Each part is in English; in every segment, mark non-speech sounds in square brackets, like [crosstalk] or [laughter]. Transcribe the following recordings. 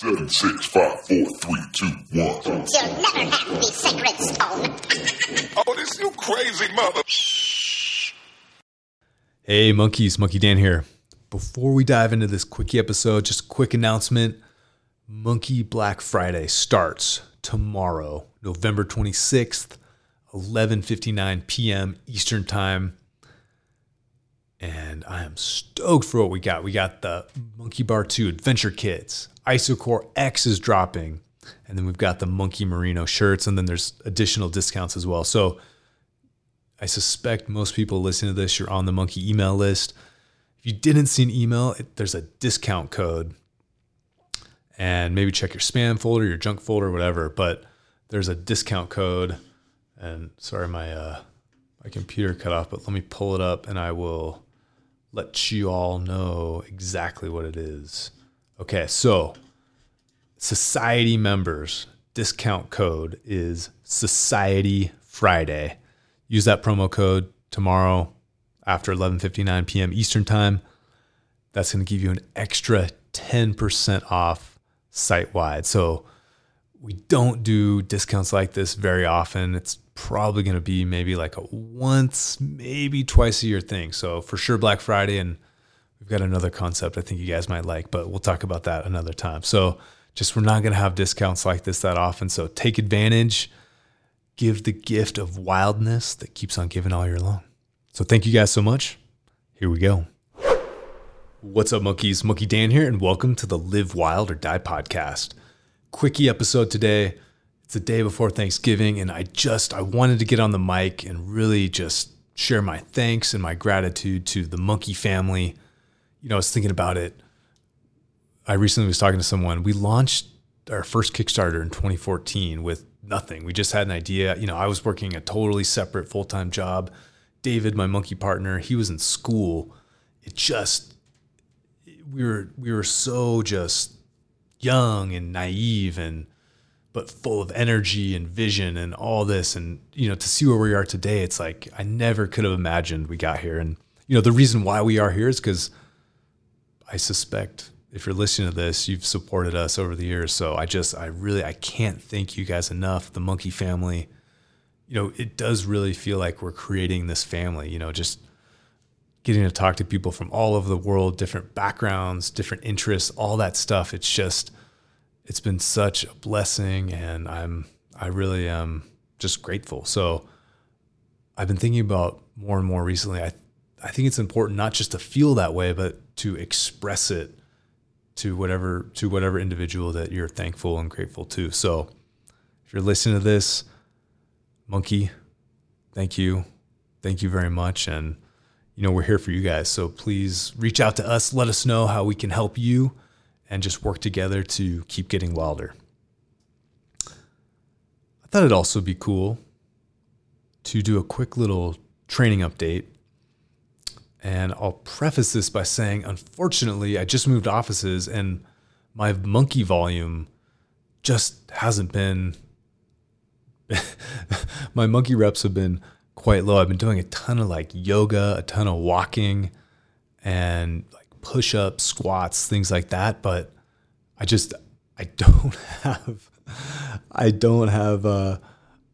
Seven, six, five, four, three, two, one. You'll never have the sacred stone. [laughs] Oh, this you crazy mother. Hey, monkeys, Monkey Dan here. Before we dive into this quickie episode, just a quick announcement Monkey Black Friday starts tomorrow, November 26th, 11:59 p.m. Eastern Time. And I am stoked for what we got. We got the Monkey Bar 2 Adventure Kits. Isocore X is dropping. And then we've got the Monkey Merino shirts and then there's additional discounts as well. So I suspect most people listening to this, you're on the monkey email list. If you didn't see an email, it, there's a discount code. And maybe check your spam folder, your junk folder, whatever. But there's a discount code. And sorry, my uh, my computer cut off, but let me pull it up and I will let you all know exactly what it is. Okay, so society members discount code is Society Friday use that promo code tomorrow after 11:59 p.m. Eastern Time. That's going to give you an extra 10% off site wide. So we don't do discounts like this very often. It's probably going to be maybe like a once, maybe twice a year thing. So for sure Black Friday and we've got another concept I think you guys might like, but we'll talk about that another time. So just we're not going to have discounts like this that often. So take advantage give the gift of wildness that keeps on giving all year long. So thank you guys so much. Here we go. What's up, monkeys? Monkey Dan here, and welcome to the Live Wild or Die podcast. Quickie episode today. It's the day before Thanksgiving, and I just I wanted to get on the mic and really just share my thanks and my gratitude to the monkey family. You know, I was thinking about it. I recently was talking to someone. We launched our first Kickstarter in 2014 with nothing. We just had an idea. You know, I was working a totally separate full time job. David, my monkey partner, he was in school. It just we were we were so just young and naive and but full of energy and vision and all this and you know to see where we are today it's like I never could have imagined we got here and you know the reason why we are here is cuz I suspect if you're listening to this, you've supported us over the years. So I just, I really, I can't thank you guys enough. The Monkey family, you know, it does really feel like we're creating this family, you know, just getting to talk to people from all over the world, different backgrounds, different interests, all that stuff. It's just, it's been such a blessing. And I'm, I really am just grateful. So I've been thinking about more and more recently. I, I think it's important not just to feel that way, but to express it to whatever to whatever individual that you're thankful and grateful to. So if you're listening to this, monkey, thank you. Thank you very much. And you know, we're here for you guys. So please reach out to us, let us know how we can help you and just work together to keep getting wilder. I thought it'd also be cool to do a quick little training update and I'll preface this by saying, unfortunately, I just moved offices and my monkey volume just hasn't been, [laughs] my monkey reps have been quite low. I've been doing a ton of like yoga, a ton of walking, and like push ups, squats, things like that. But I just, I [laughs] don't have, I don't have a,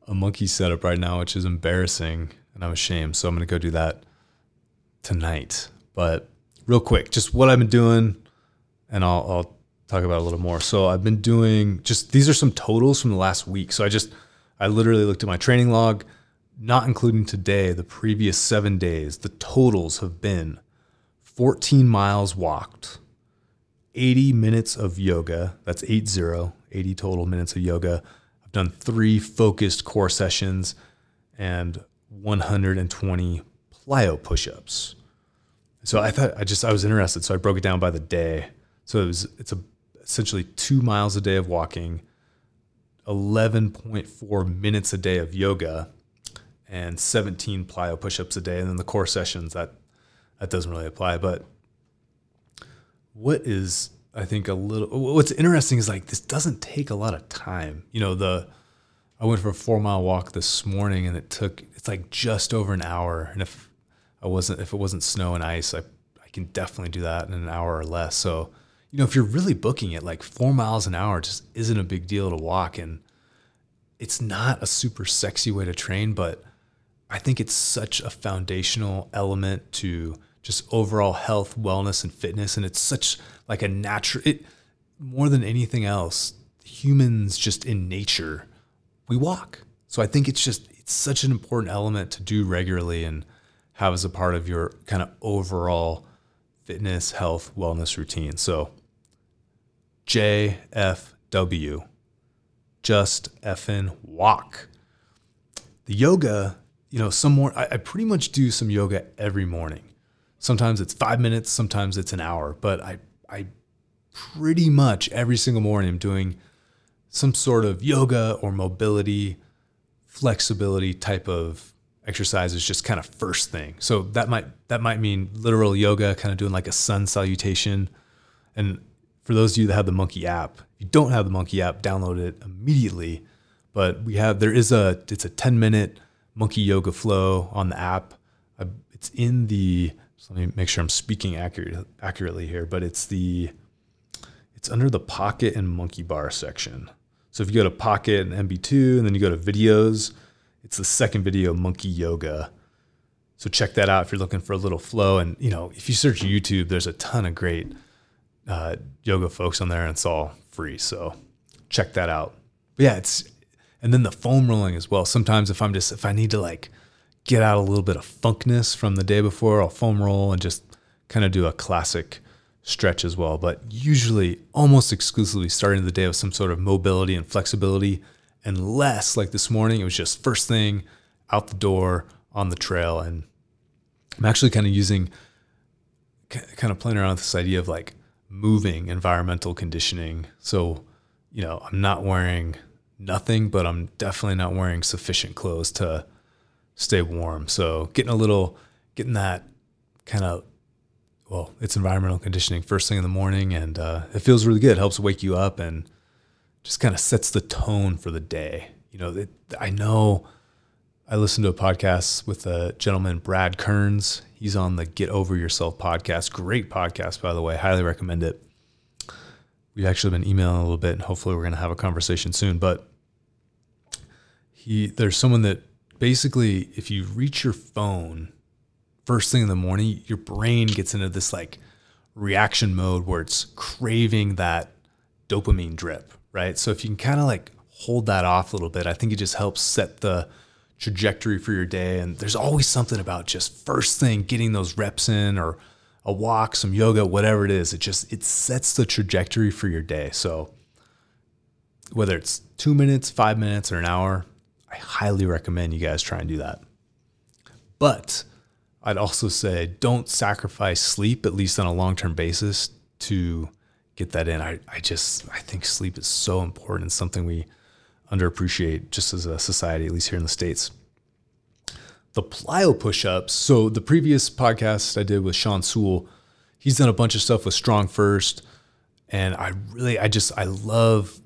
a monkey setup right now, which is embarrassing and I'm ashamed. So I'm going to go do that tonight. But real quick, just what I've been doing, and I'll, I'll talk about a little more. So I've been doing just these are some totals from the last week. So I just I literally looked at my training log, not including today, the previous seven days. The totals have been 14 miles walked, 80 minutes of yoga. That's 80, 80 total minutes of yoga. I've done three focused core sessions and 120 plyo push-ups. So I thought I just I was interested, so I broke it down by the day. So it was it's a essentially two miles a day of walking, eleven point four minutes a day of yoga, and seventeen plyo push-ups a day, and then the core sessions that that doesn't really apply. But what is I think a little what's interesting is like this doesn't take a lot of time. You know the I went for a four mile walk this morning and it took it's like just over an hour. And if I wasn't if it wasn't snow and ice, I I can definitely do that in an hour or less. So, you know, if you're really booking it, like four miles an hour just isn't a big deal to walk. And it's not a super sexy way to train, but I think it's such a foundational element to just overall health, wellness, and fitness. And it's such like a natural, it more than anything else, humans just in nature, we walk. So I think it's just, it's such an important element to do regularly and have as a part of your kind of overall fitness, health, wellness routine. So JFW, just effing walk. The yoga, you know, some more, I, I pretty much do some yoga every morning. Sometimes it's five minutes, sometimes it's an hour, but I, I pretty much every single morning I'm doing some sort of yoga or mobility, flexibility type of exercise is just kind of first thing. So that might that might mean literal yoga, kind of doing like a sun salutation. And for those of you that have the Monkey app, if you don't have the Monkey app, download it immediately. But we have there is a it's a 10 minute Monkey Yoga flow on the app. It's in the so let me make sure I'm speaking accurate, accurately here, but it's the it's under the Pocket and Monkey Bar section. So if you go to Pocket and MB2 and then you go to videos, it's the second video, Monkey Yoga. So check that out if you're looking for a little flow. And you know, if you search YouTube, there's a ton of great uh, yoga folks on there, and it's all free. So check that out. But yeah, it's and then the foam rolling as well. Sometimes if I'm just if I need to like get out a little bit of funkness from the day before, I'll foam roll and just kind of do a classic stretch as well. But usually, almost exclusively starting the day with some sort of mobility and flexibility. Unless like this morning it was just first thing out the door on the trail. And i'm actually kind of using kind of playing around with this idea of like moving environmental conditioning. So you know i'm not wearing nothing but i'm definitely not wearing sufficient clothes to stay warm so getting a little getting that kind of well it's environmental conditioning first thing in the morning and uh, it feels really good it helps wake you up and just kind of sets the tone for the day. You know, it, I know I listened to a podcast with a gentleman, Brad Kearns. He's on the Get Over Yourself podcast. Great podcast, by the way. Highly recommend it. We've actually been emailing a little bit, and hopefully, we're going to have a conversation soon. But he, there's someone that basically, if you reach your phone first thing in the morning, your brain gets into this like reaction mode where it's craving that dopamine drip, right? So if you can kind of like hold that off a little bit, I think it just helps set the trajectory for your day. And there's always something about just first thing getting those reps in or a walk, some yoga, whatever it is. It just it sets the trajectory for your day. So whether it's two minutes, five minutes, or an hour, I highly recommend you guys try and do that. But I'd also say don't sacrifice sleep, at least on a long term basis, to get that in. I, I just I think sleep is so important. It's something we underappreciate just as a society, at least here in the States. The plyo push-ups. So the previous podcast I did with Sean Sewell, he's done a bunch of stuff with Strong First. And I really I just I love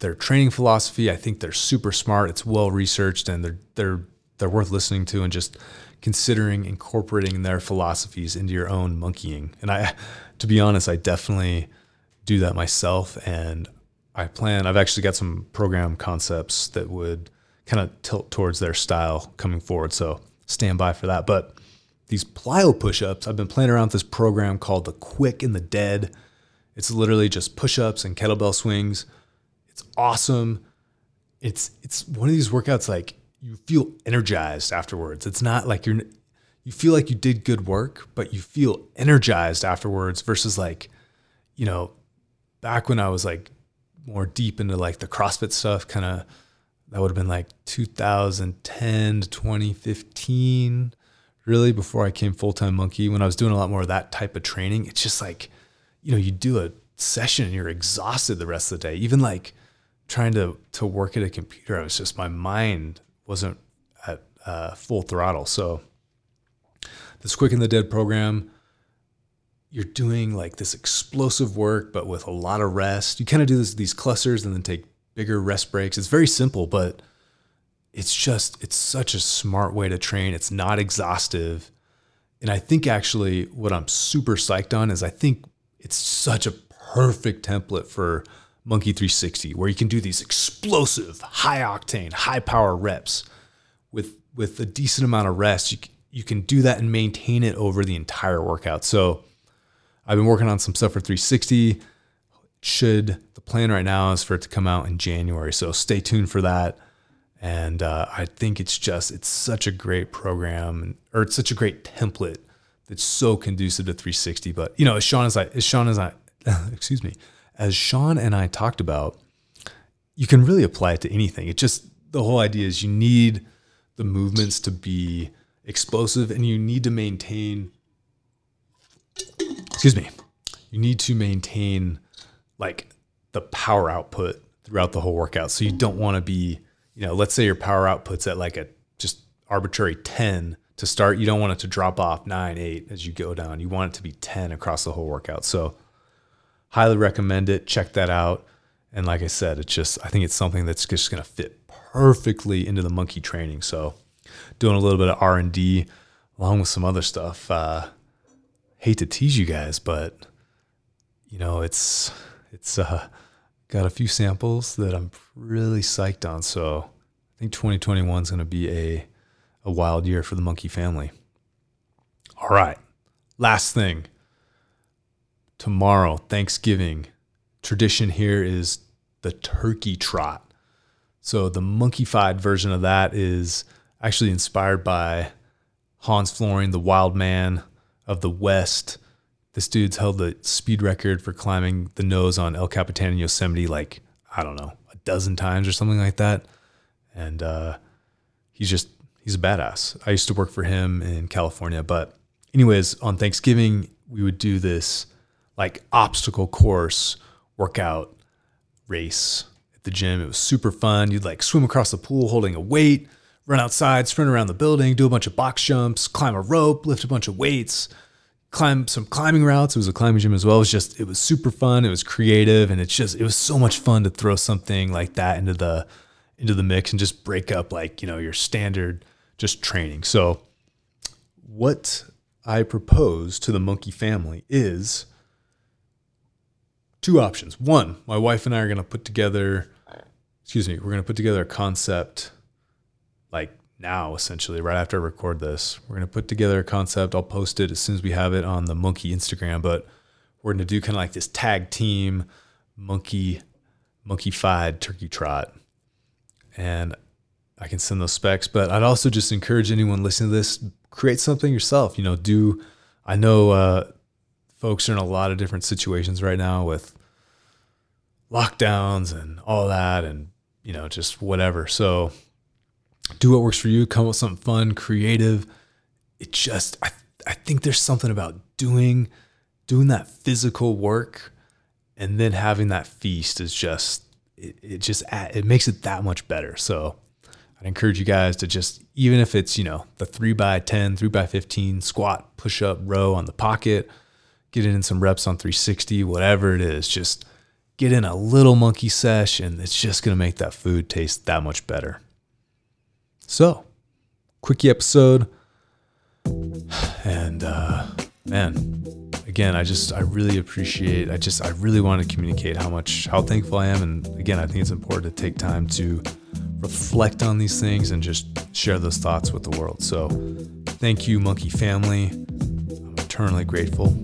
their training philosophy. I think they're super smart. It's well researched and they're they're they're worth listening to and just considering incorporating their philosophies into your own monkeying. And I to be honest, I definitely do that myself. And I plan, I've actually got some program concepts that would kind of tilt towards their style coming forward. So stand by for that. But these plyo push ups, I've been playing around with this program called the Quick and the Dead. It's literally just push ups and kettlebell swings. It's awesome. It's it's one of these workouts like you feel energized afterwards. It's not like you're you feel like you did good work, but you feel energized afterwards versus like, you know, back when I was like more deep into like the CrossFit stuff, kind of that would have been like 2010 to 2015, really before I came full time monkey. When I was doing a lot more of that type of training, it's just like, you know, you do a session and you're exhausted the rest of the day. Even like trying to to work at a computer, I was just my mind wasn't at uh, full throttle. So this Quick and the Dead program you're doing like this explosive work, but with a lot of rest. You kind of do this, these clusters and then take bigger rest breaks. It's very simple, but it's just, it's such a smart way to train. It's not exhaustive. And I think actually what I'm super psyched on is I think it's such a perfect template for Monkey 360, where you can do these explosive, high octane, high power reps with with a decent amount of rest. You you can do that and maintain it over the entire workout. So I've been working on some stuff for 360. Should the plan right now is for it to come out in January. So stay tuned for that. And uh, I think it's just it's such a great program, or it's such a great template that's so conducive to 360. But you know, as Sean as I as Sean as I [laughs] excuse me, as Sean and I talked about, you can really apply it to anything. It just the whole idea is you need the movements to be explosive and you need to maintain excuse me you need to maintain like the power output throughout the whole workout. So you don't want to be you know let's say your power output's at like a just arbitrary 10 to start you don't want it to drop off 9 8 as you go down. You want it to be 10 across the whole workout. So highly recommend it. Check that out. And like i said it's just i think it's something that's just going to fit perfectly into the monkey training. So doing a little bit of r&d along with some other stuff. Uh, hate to tease you guys but you know it's it's uh, got a few samples that i'm really psyched on. So i think 2021 is going to be a, a wild year for the monkey family. All right. Last thing tomorrow thanksgiving tradition here is the turkey trot so the monkeyfied version of that is actually inspired by Hans Florine, the wild man of the West. This dude's held the speed record for climbing the nose on El Capitan in Yosemite like, I don't know, a dozen times or something like that. And uh, he's just, he's a badass. I used to work for him in California. But, anyways, on Thanksgiving, we would do this like obstacle course workout race at the gym. It was super fun. You'd like swim across the pool holding a weight run outside, sprint around the building, do a bunch of box jumps, climb a rope, lift a bunch of weights, climb some climbing routes. It was a climbing gym as well. It was just, it was super fun. It was creative, and it's just, it was so much fun to throw something like that into the into the mix and just break up like you know your standard just training. So, what I propose to the monkey family is two options. One, my wife and I are going to put together, excuse me, we're going to put together a concept like now, essentially, right after I record this. We're going to put together a concept. I'll post it as soon as we have it on the Monkey Instagram, but we're going to do kind of like this tag team monkey, monkey-fied turkey trot. And I can send those specs, but I'd also just encourage anyone listening to this, create something yourself. You know, do, I know uh, folks are in a lot of different situations right now with lockdowns and all that and, you know, just whatever. So do what works for you, come up with something fun, creative. It just I I think there's something about doing doing that physical work and then having that feast is just it, it just it makes it that much better. So I'd encourage you guys to just even if it's, you know, the three by 10, three by 15 squat, push up, row on the pocket, get in some reps on 360, whatever it is, just get in a little monkey sesh and it's just going to make that food taste that much better. So, quickie episode. And uh, man, again, I just I really appreciate. I just I really want to communicate how much how thankful I am. And again, I think it's important to take time to reflect on these things and just share those thoughts with the world. So, thank you, Monkey Family. I'm eternally grateful.